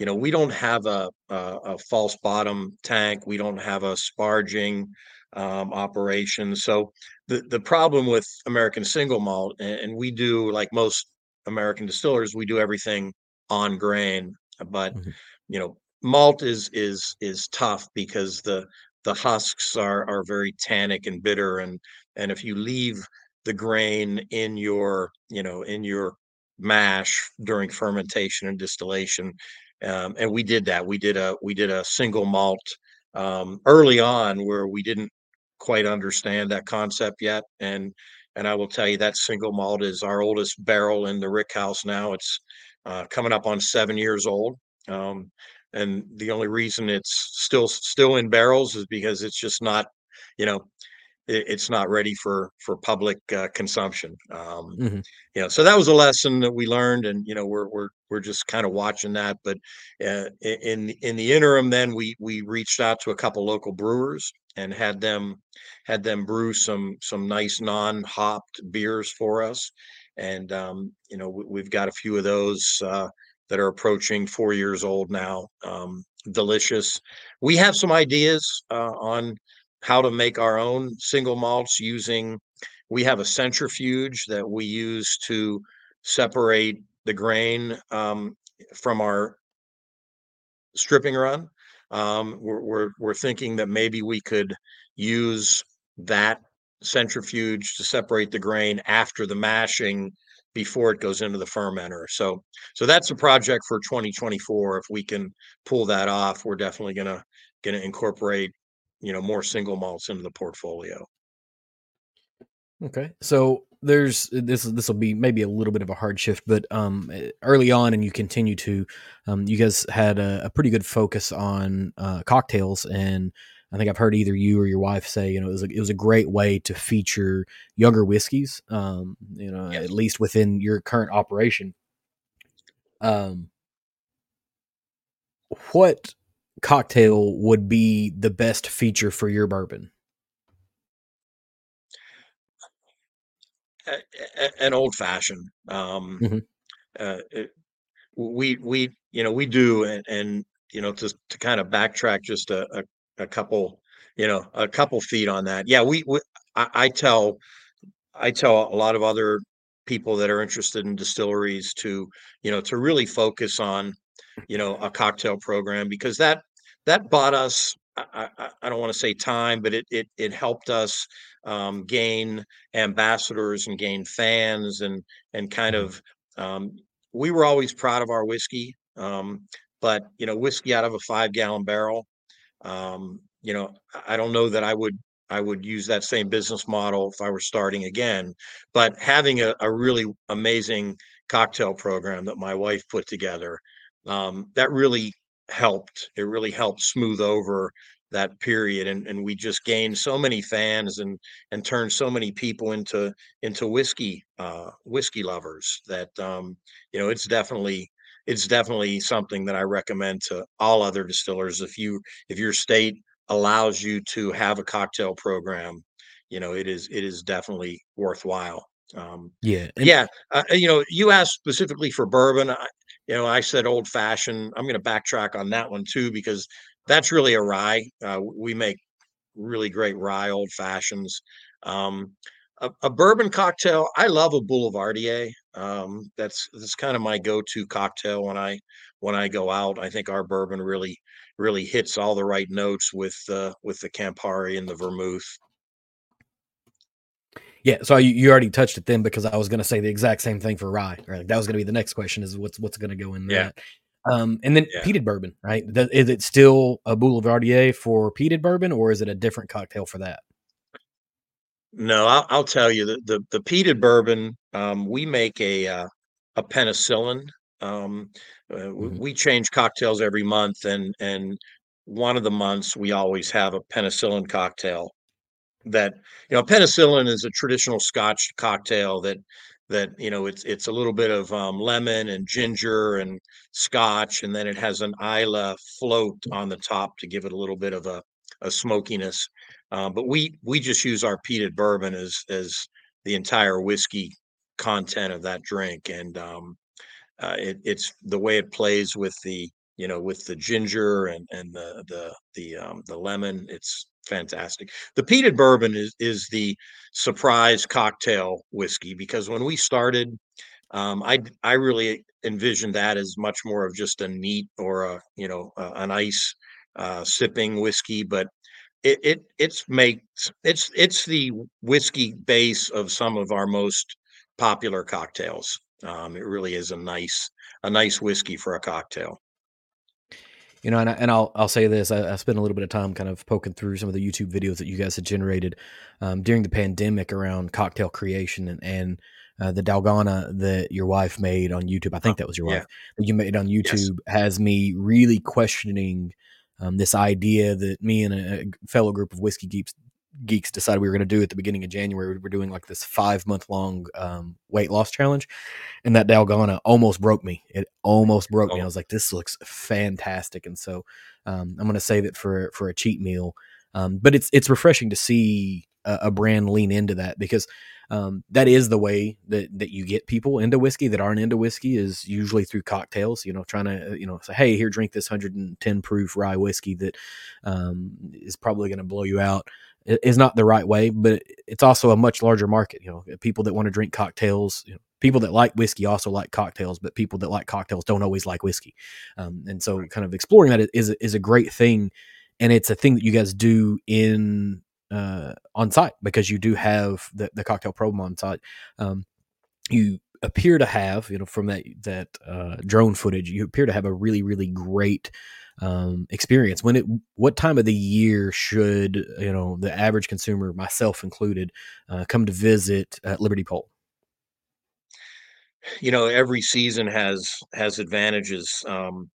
you know, we don't have a a, a false bottom tank. We don't have a sparging um operation. So the the problem with American single malt and, we do like most American distillers, we do everything on grain, but hmm you know, malt is is is tough because the the husks are are very tannic and bitter, and and if you leave the grain in your you know in your mash during fermentation and distillation, um, and we did that. We did a we did a single malt um, early on where we didn't quite understand that concept yet, and and I will tell you that single malt is our oldest barrel in the Rick House now. It's uh, coming up on seven years old. Um, and the only reason it's still still in barrels is because it's just not, you know, it, it's not ready for for public uh, consumption. Um, Mhm. you know, so that was a lesson that we learned, and you know, we're we're we're just kind of watching that. But uh, in in the interim, then we we reached out to a couple local brewers and had them had them brew some some nice non-hopped beers for us, and um, you know, we, we've got a few of those uh, that are approaching four years old now. Um, delicious. We have some ideas uh, on how to make our own single malts using we have a centrifuge that we use to separate the grain um, from our stripping run. Um, we're, we're we're thinking that maybe we could use that centrifuge to separate the grain after the mashing before it goes into the fermenter. So so that's a project for 2024. If we can pull that off, we're definitely gonna gonna incorporate you know more single malts into the portfolio. Okay. So there's this this will be maybe a little bit of a hard shift, but um eh, early on and you continue to um you guys had a, a pretty good focus on uh cocktails and I think I've heard either you or your wife say, you know, it was a, it was a great way to feature younger whiskeys, um, you know, Yes. at least within your current operation. Um, what cocktail would be the best feature for your bourbon? An old fashioned. Um, Mhm. uh, it, we we you know we do and and you know to to kind of backtrack just a, a a couple you know a couple feet on that. Yeah, we, we I, I tell I tell a lot of other people that are interested in distilleries to you know to really focus on you know a cocktail program because that that bought us I, I, I don't want to say time but it it it helped us um, gain ambassadors and gain fans and and kind Mhm. of um, we were always proud of our whiskey um, but you know whiskey out of a five gallon barrel um, you know, I I don't know that I would I would use that same business model if I were starting again, but having a, a really amazing cocktail program that my wife put together, um, that really helped. It really helped smooth over that period and, and we just gained so many fans and and turned so many people into into whiskey uh whiskey lovers that um you know it's definitely it's definitely something that I recommend to all other distillers if you if your state allows you to have a cocktail program, you know, it is it is definitely worthwhile. Um, Yeah, yeah, uh, you know, you asked specifically for bourbon. I, you know, I said old fashioned. I'm going to backtrack on that one too because that's really a rye. Uh, we make really great rye old fashions. Um, a, a bourbon cocktail. I love a Boulevardier. Um, that's that's kind of my go-to cocktail when I when I go out. I think our bourbon really really hits all the right notes with uh, with the Campari and the vermouth. Yeah, so you, you already touched it then because I was going to say the exact same thing for rye. Right, that was going to be the next question: is what's what's going to go in Yeah. that. Um, and then Yeah. peated bourbon, right? Th- Is it still a Boulevardier for peated bourbon, or is it a different cocktail for that? No, I'll, I'll tell you the the, the peated bourbon. Um, we make a uh, a penicillin. Um, uh, we, Mhm. we change cocktails every month, and and one of the months we always have a penicillin cocktail. That you know, penicillin is a traditional Scotch cocktail that that you know it's it's a little bit of um, lemon and ginger and Scotch, and then it has an Islay float on the top to give it a little bit of a a smokiness. Uh, but we we just use our peated bourbon as as the entire whiskey content of that drink, and um, uh, it, it's the way it plays with the you know with the ginger and and the the the um, the lemon. It's fantastic. The peated bourbon is is the surprise cocktail whiskey because when we started, um, I I really envisioned that as much more of just a neat or a you know uh, an ice uh, sipping whiskey, but it it it's makes it's it's the whiskey base of some of our most popular cocktails. Um, it really is a nice a nice whiskey for a cocktail. You know, and, I, and I'll I'll say this: I, I spent a little bit of time kind of poking through some of the YouTube videos that you guys had generated um, during the pandemic around cocktail creation and and uh, the Dalgona that your wife made on YouTube. I think that was your Yeah. wife that you made on Yes. YouTube has me really questioning um, this idea that me and a fellow group of whiskey geeks geeks decided we were going to do at the beginning of January. We're doing like this five month long um, weight loss challenge, and that Dalgona almost broke me. It almost broke me. I Oh. was like, this looks fantastic, and so um, I'm going to save it for for a cheat meal. Um, but it's it's refreshing to see a, a brand lean into that because um, that is the way that that you get people into whiskey that aren't into whiskey is usually through cocktails. You know, trying to you know say, hey, here, drink this 110 proof rye whiskey that um, is probably going to blow you out. It is not the right way, but it's also a much larger market. You know, people that want to drink cocktails. You know, people that like whiskey also like cocktails, but people that like cocktails don't always like whiskey. Um, and so, kind of exploring that is is a great thing, and it's a thing that you guys do in uh, on site because you do have the, the cocktail program on site. Um, you appear to have, you know, from that that uh, drone footage, you appear to have a really really great um, experience. When it, what time of the year should you know the average consumer, myself included, uh, come to visit uh, Liberty Pole? You know, every season has has advantages. Um,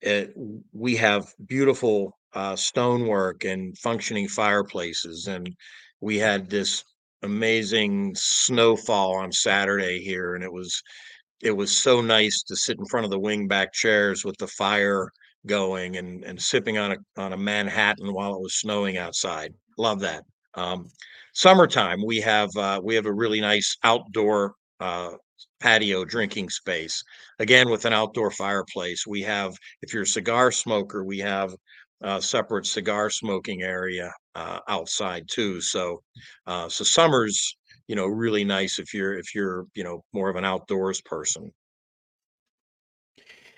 it, we have beautiful uh, stonework and functioning fireplaces, and we had this amazing snowfall on Saturday here, and it was it was so nice to sit in front of the wingback chairs with the fire going and and sipping on a on a Manhattan while it was snowing outside. Love that. Um, summertime, we have uh, we have a really nice outdoor uh, patio drinking space. Again, with an outdoor fireplace. We have, if you're a cigar smoker, we have a separate cigar smoking area uh, outside too. So, uh, so summer's you know really nice if you're if you're you know more of an outdoors person.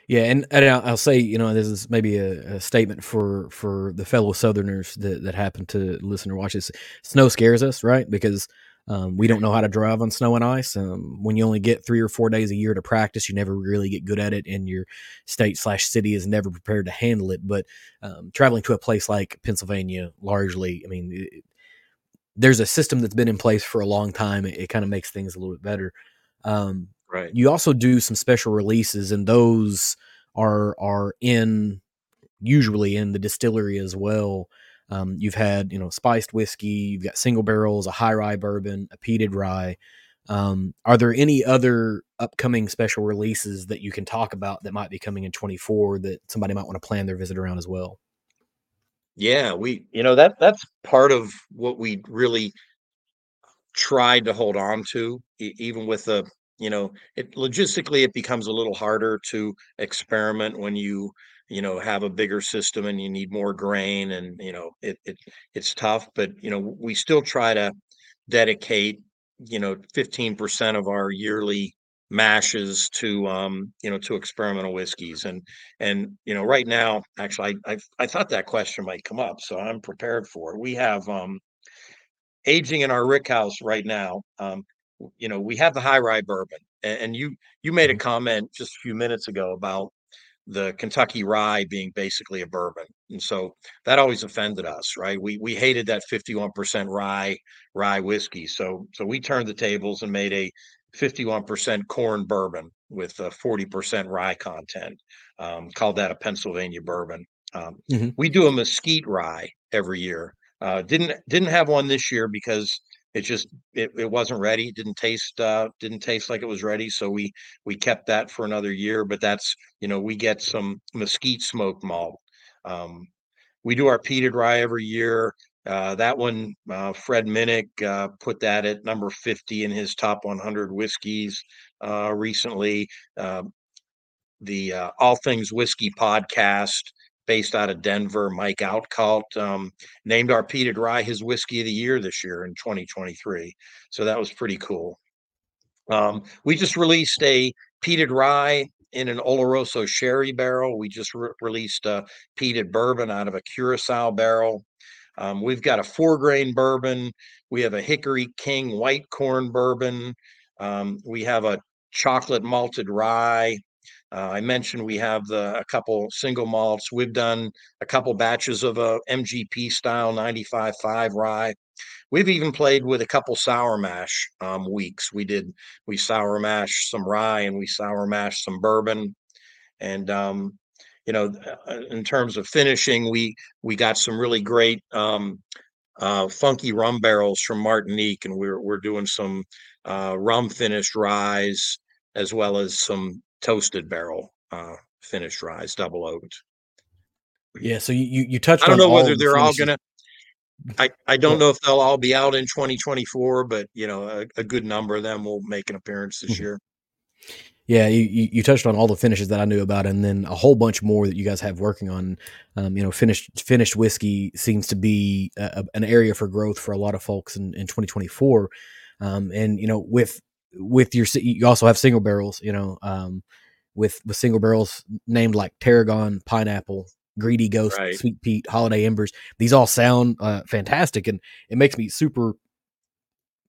Yeah, and, and I'll say, you know, this is maybe a, a statement for for the fellow Southerners that that happen to listen or watch this. Snow scares us, right? Because um, we don't know how to drive on snow and ice. Um, when you only get three or four days a year to practice, you never really get good at it, and your state slash city is never prepared to handle it. But um, traveling to a place like Pennsylvania, largely, I mean, it, there's a system that's been in place for a long time. It, it kind of makes things a little bit better. Um, Right. you also do some special releases, and those are are in usually in the distillery as well. Um, you've had you know spiced whiskey, you've got single barrels, a high rye bourbon, a peated rye. Um, are there any other upcoming special releases that you can talk about that might be coming in 24 that somebody might want to plan their visit around as well? Yeah, we you know that that's part of what we really tried to hold on to, e- even with the you know it logistically it becomes a little harder to experiment when you you know have a bigger system and you need more grain and you know it, it it's tough but you know we still try to dedicate you know 15% of our yearly mashes to um you know to experimental whiskeys and and you know right now actually I, I I thought that question might come up so I'm prepared for it. We have um aging in our rick house right now um you know we have the high rye bourbon and, and you you made a Mhm. comment just a few minutes ago about the Kentucky rye being basically a bourbon. And so that always offended us, right? We we hated that 51% rye rye whiskey. So so we turned the tables and made a 51% corn bourbon with a 40% rye content. Um, called that a Pennsylvania bourbon. Um, Mhm. we do a mesquite rye every year. Uh, didn't didn't have one this year because it just it, it wasn't ready. Didn't taste uh, didn't taste like it was ready. So we we kept that for another year. But that's you know, we get some mesquite smoked malt. Um, we do our peated rye every year. Uh, that one, uh, Fred Minnick uh, put that at number 50 in his top 100 whiskeys uh, recently. Uh, the uh, All Things Whiskey podcast, based out of Denver, Mike Outcalt, um, named our peated rye his whiskey of the year this year in 2023. So that was pretty cool. Um, we just released a peated rye in an Oloroso sherry barrel. We just re- released a peated bourbon out of a Curacao barrel. Um, we've got a four grain bourbon. We have a Hickory King white corn bourbon. Um, we have a chocolate malted rye. Uh, I mentioned we have the a couple single malts. We've done a couple batches of a MGP style 95.5 rye. We've even played with a couple sour mash um, weeks. We did we sour mash some rye and we sour mash some bourbon, and um, you know, uh, in terms of finishing, we we got some really great um, uh, funky rum barrels from Martinique, and we're we're doing some uh, rum finished rye as well as some toasted barrel uh, finished rye, double oaked. Yeah, so you you touched. I don't know whether they're all gonna. I, I don't know if they'll all be out in 2024, but you know a, a good number of them will make an appearance this mm-hmm. year. Yeah, you, you touched on all the finishes that I knew about, and then a whole bunch more that you guys have working on. Um, you know, finished finished whiskey seems to be a, an area for growth for a lot of folks in, in 2024. Um, and you know, with with your you also have single barrels. You know, um, with with single barrels named like Tarragon, Pineapple, Greedy Ghost, right. Sweet Peat, Holiday Embers. These all sound uh, fantastic, and it makes me super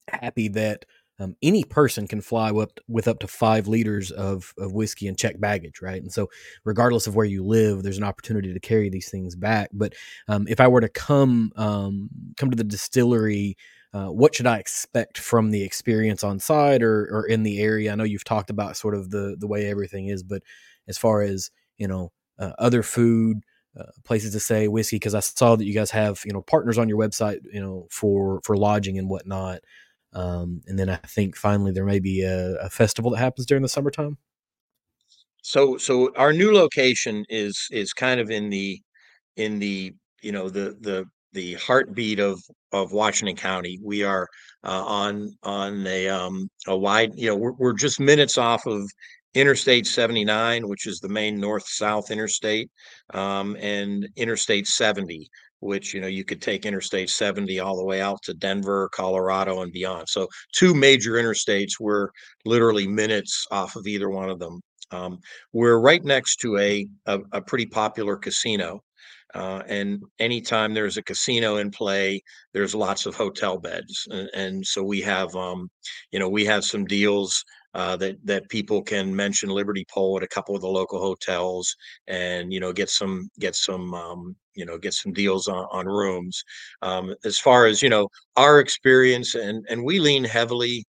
happy that um, any person can fly up with up to five liters of, of whiskey and check baggage, right? And so, regardless of where you live, there's an opportunity to carry these things back. But um, if I were to come um, come to the distillery, uh, what should I expect from the experience on site or, or in the area? I know you've talked about sort of the the way everything is, but as far as you know, uh, other food. Uh, places to say whiskey because I saw that you guys have you know partners on your website you know for for lodging and whatnot. Um, and then I think finally there may be a, a festival that happens during the summertime. So, so our new location is is kind of in the in the you know the the the heartbeat of of Washington County. We are uh, on on a um a wide you know we're, we're just minutes off of Interstate 79, which is the main north south interstate, um, and Interstate 70, which you know you could take interstate 70 all the way out to denver colorado and beyond so two major interstates we're literally minutes off of either one of them um, we're right next to a, a, a pretty popular casino uh, and anytime there's a casino in play there's lots of hotel beds and, and so we have um, you know we have some deals uh, that that people can mention Liberty Pole at a couple of the local hotels, and you know get some get some um, you know get some deals on, on rooms. Um, as far as you know, our experience and and we lean heavily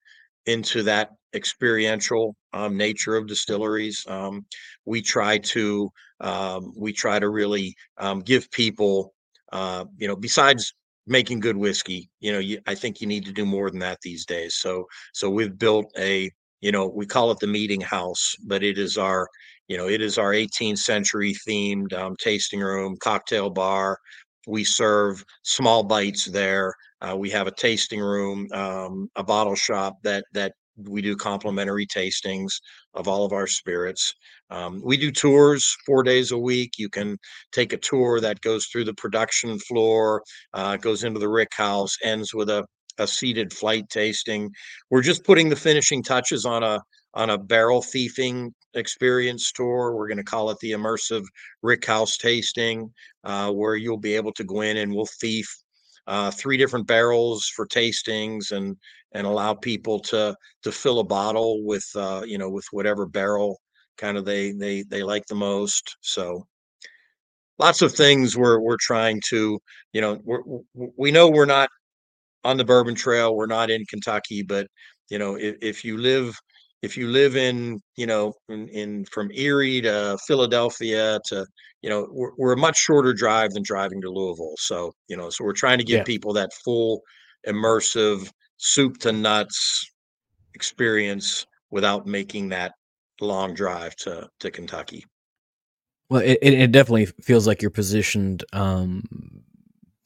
into that experiential um, nature of distilleries. Um, we try to um, we try to really um, give people uh, you know besides making good whiskey you know you, i think you need to do more than that these days. So so we've built a you know we call it the meeting house but it is our you know it is our 18th century themed um, tasting room cocktail bar. We serve small bites there. Uh, we have a tasting room um, a bottle shop that that we do complimentary tastings of all of our spirits um, we do tours four days a week you can take a tour that goes through the production floor uh, goes into the rick house ends with a a seated flight tasting. We're just putting the finishing touches on a on a barrel thieving experience tour. We're going to call it the immersive Rick House tasting, uh, where you'll be able to go in and we'll thief uh, three different barrels for tastings and and allow people to to fill a bottle with uh, you know with whatever barrel kind of they they they like the most. So lots of things we're we're trying to you know we're, we know we're not on the Bourbon Trail. We're not in Kentucky, but you know, if, if you live if you live in you know in, in, from Erie to Philadelphia to you know we're, we're, a much shorter drive than driving to Louisville. So you know, so we're trying to give yeah. people that full immersive soup to nuts experience without making that long drive to to Kentucky. Well, it, it definitely feels like you're positioned um,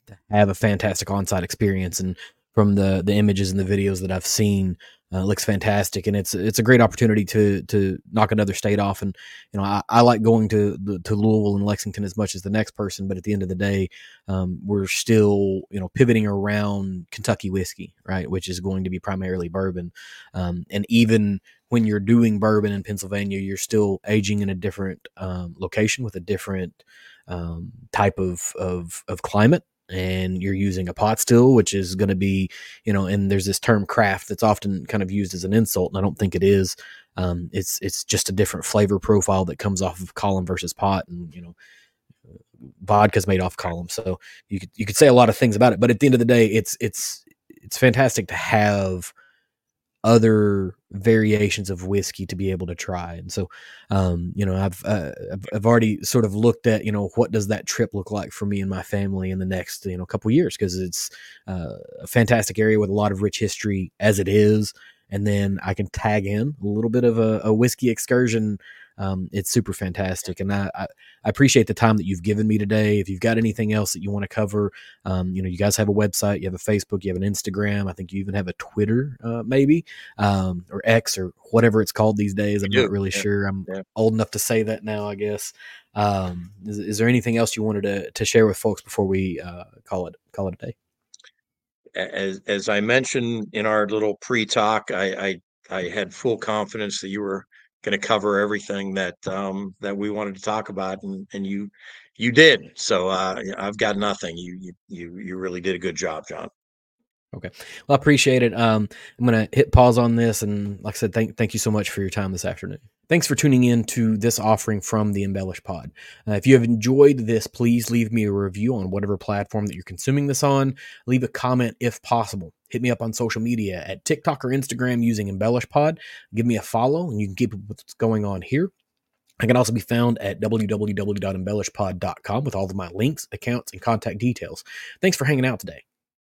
to have a fantastic on-site experience and from the the images and the videos that I've seen uh, looks fantastic and it's it's a great opportunity to to knock another state off and you know I, I like going to to Louisville and Lexington as much as the next person but at the end of the day um, we're still you know pivoting around Kentucky whiskey right which is going to be primarily bourbon um, and even when you're doing bourbon in Pennsylvania you're still aging in a different um, location with a different um, type of, of of climate and you're using a pot still, which is going to be, you know, and there's this term craft that's often kind of used as an insult, and I don't think it is. Um, it's it's just a different flavor profile that comes off of column versus pot, and you know, vodka's made off column. So you could you could say a lot of things about it, but at the end of the day, it's it's it's fantastic to have other variations of whiskey to be able to try. And so, um, you know, I've, uh, I've, already sort of looked at, you know, what does that trip look like for me and my family in the next, you know, couple years because it's uh, a fantastic area with a lot of rich history as it is. And then I can tag in a little bit of a, a whiskey excursion um, it's super fantastic. And I, I, I, appreciate the time that you've given me today. If you've got anything else that you want to cover, um, you know, you guys have a website, you have a Facebook, you have an Instagram. I think you even have a Twitter, uh, maybe, um, or X or whatever it's called these days. I'm not really yeah. sure. I'm yeah. old enough to say that now, I guess. Um, is, is, there anything else you wanted to, to share with folks before we uh, call it call it a day? As as I mentioned in our little pre talk, I, I I had full confidence that you were going to cover everything that um, that we wanted to talk about, and and you you did. So uh, I've got nothing. You you you really did a good job, John. Okay, well, I appreciate it. Um, I'm going to hit pause on this, and like I said, thank thank you so much for your time this afternoon. Thanks for tuning in to this offering from the Embellish Pod. Uh, if you have enjoyed this, please leave me a review on whatever platform that you're consuming this on. Leave a comment if possible. Hit me up on social media at TikTok or Instagram using Embellish Pod. Give me a follow, and you can keep up with what's going on here. I can also be found at www.embellishpod.com with all of my links, accounts, and contact details. Thanks for hanging out today.